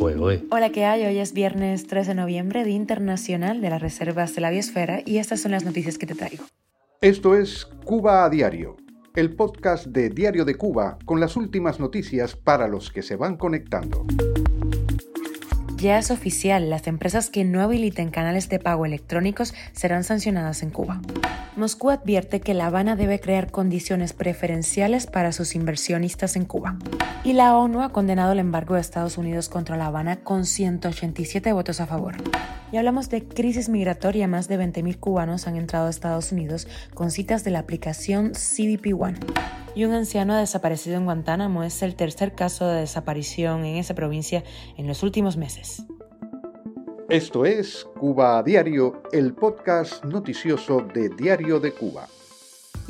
Hola, ¿qué hay? Hoy es viernes 3 de noviembre, Día Internacional de las Reservas de la Biosfera, y estas son las noticias que te traigo. Esto es Cuba a Diario, el podcast de Diario de Cuba con las últimas noticias para los que se van conectando. Ya es oficial, las empresas que no habiliten canales de pago electrónicos serán sancionadas en Cuba. Moscú advierte que La Habana debe crear condiciones preferenciales para sus inversionistas en Cuba. Y la ONU ha condenado el embargo de Estados Unidos contra La Habana con 187 votos a favor. Y hablamos de crisis migratoria. Más de 20.000 cubanos han entrado a Estados Unidos con citas de la aplicación CBP One y un anciano desaparecido en Guantánamo es el tercer caso de desaparición en esa provincia en los últimos meses. Esto es Cuba Diario, el podcast noticioso de Diario de Cuba.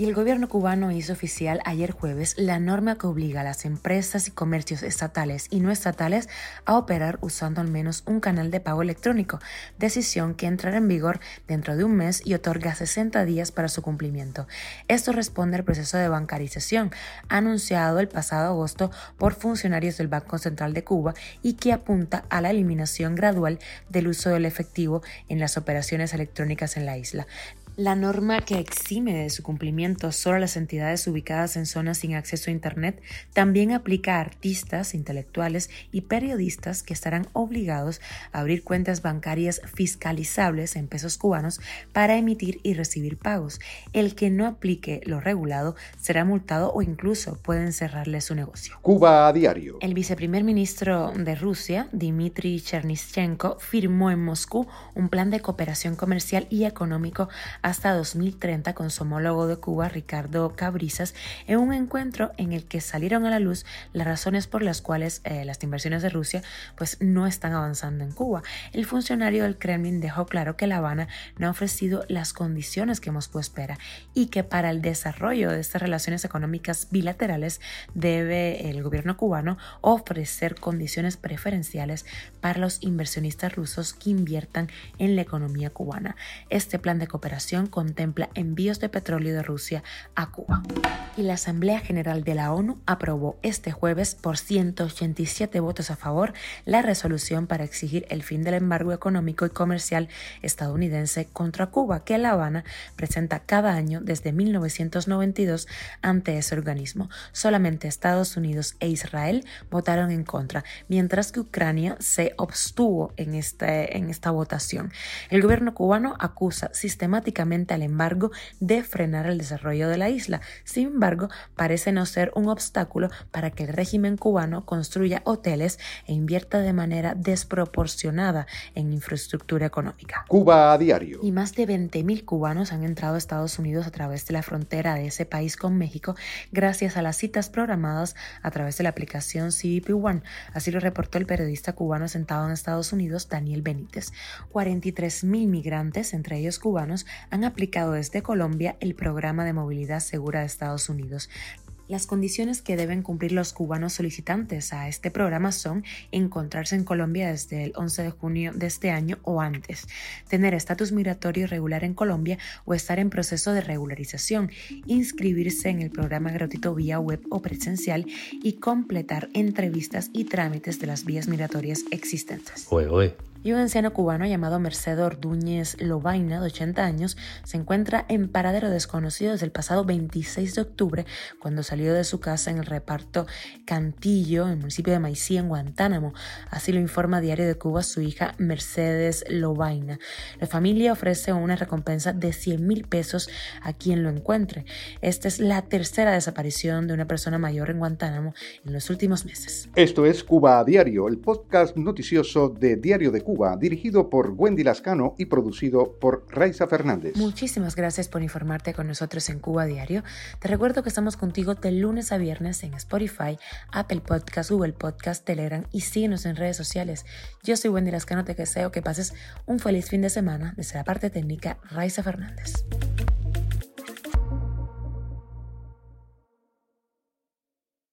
Y el gobierno cubano hizo oficial ayer jueves la norma que obliga a las empresas y comercios estatales y no estatales a operar usando al menos un canal de pago electrónico, decisión que entrará en vigor dentro de un mes y otorga 60 días para su cumplimiento. Esto responde al proceso de bancarización anunciado el pasado agosto por funcionarios del Banco Central de Cuba y que apunta a la eliminación gradual del uso del efectivo en las operaciones electrónicas en la isla. La norma que exime de su cumplimiento solo a las entidades ubicadas en zonas sin acceso a Internet también aplica a artistas, intelectuales y periodistas que estarán obligados a abrir cuentas bancarias fiscalizables en pesos cubanos para emitir y recibir pagos. El que no aplique lo regulado será multado o incluso pueden cerrarle su negocio. Cuba a diario. El viceprimer ministro de Rusia, Dmitry Chernyshchenko, firmó en Moscú un plan de cooperación comercial y económico hasta 2030 con su homólogo de Cuba, Ricardo Cabrizas, en un encuentro en el que salieron a la luz las razones por las cuales eh, las inversiones de Rusia pues, no están avanzando en Cuba. El funcionario del Kremlin dejó claro que La Habana no ha ofrecido las condiciones que Moscú espera y que para el desarrollo de estas relaciones económicas bilaterales debe el gobierno cubano ofrecer condiciones preferenciales para los inversionistas rusos que inviertan en la economía cubana. Este plan de cooperación contempla envíos de petróleo de Rusia a Cuba. Y la Asamblea General de la ONU aprobó este jueves por 187 votos a favor la resolución para exigir el fin del embargo económico y comercial estadounidense contra Cuba que La Habana presenta cada año desde 1992 ante ese organismo. Solamente Estados Unidos e Israel votaron en contra, mientras que Ucrania se obstuvo en, este, en esta votación. El gobierno cubano acusa sistemáticamente al embargo de frenar el desarrollo de la isla. Sin embargo, parece no ser un obstáculo para que el régimen cubano construya hoteles e invierta de manera desproporcionada en infraestructura económica. Cuba a diario. Y más de 20.000 cubanos han entrado a Estados Unidos a través de la frontera de ese país con México gracias a las citas programadas a través de la aplicación CBP One. Así lo reportó el periodista cubano sentado en Estados Unidos, Daniel Benítez. 43.000 migrantes, entre ellos cubanos, han aplicado desde Colombia el programa de movilidad segura de Estados Unidos. Las condiciones que deben cumplir los cubanos solicitantes a este programa son encontrarse en Colombia desde el 11 de junio de este año o antes, tener estatus migratorio regular en Colombia o estar en proceso de regularización, inscribirse en el programa gratuito vía web o presencial y completar entrevistas y trámites de las vías migratorias existentes y un anciano cubano llamado Mercedes Ordúñez Lobaina, de 80 años, se encuentra en paradero desconocido desde el pasado 26 de octubre, cuando salió de su casa en el reparto Cantillo, en el municipio de Maicí, en Guantánamo. Así lo informa Diario de Cuba su hija Mercedes Lobaina. La familia ofrece una recompensa de 100 mil pesos a quien lo encuentre. Esta es la tercera desaparición de una persona mayor en Guantánamo en los últimos meses. Esto es Cuba a Diario, el podcast noticioso de Diario de Cuba Cuba, dirigido por Wendy Lascano y producido por Raiza Fernández. Muchísimas gracias por informarte con nosotros en Cuba Diario. Te recuerdo que estamos contigo de lunes a viernes en Spotify, Apple Podcast, Google Podcast, Telegram y síguenos en redes sociales. Yo soy Wendy Lascano, te deseo que pases un feliz fin de semana desde la parte técnica Raiza Fernández.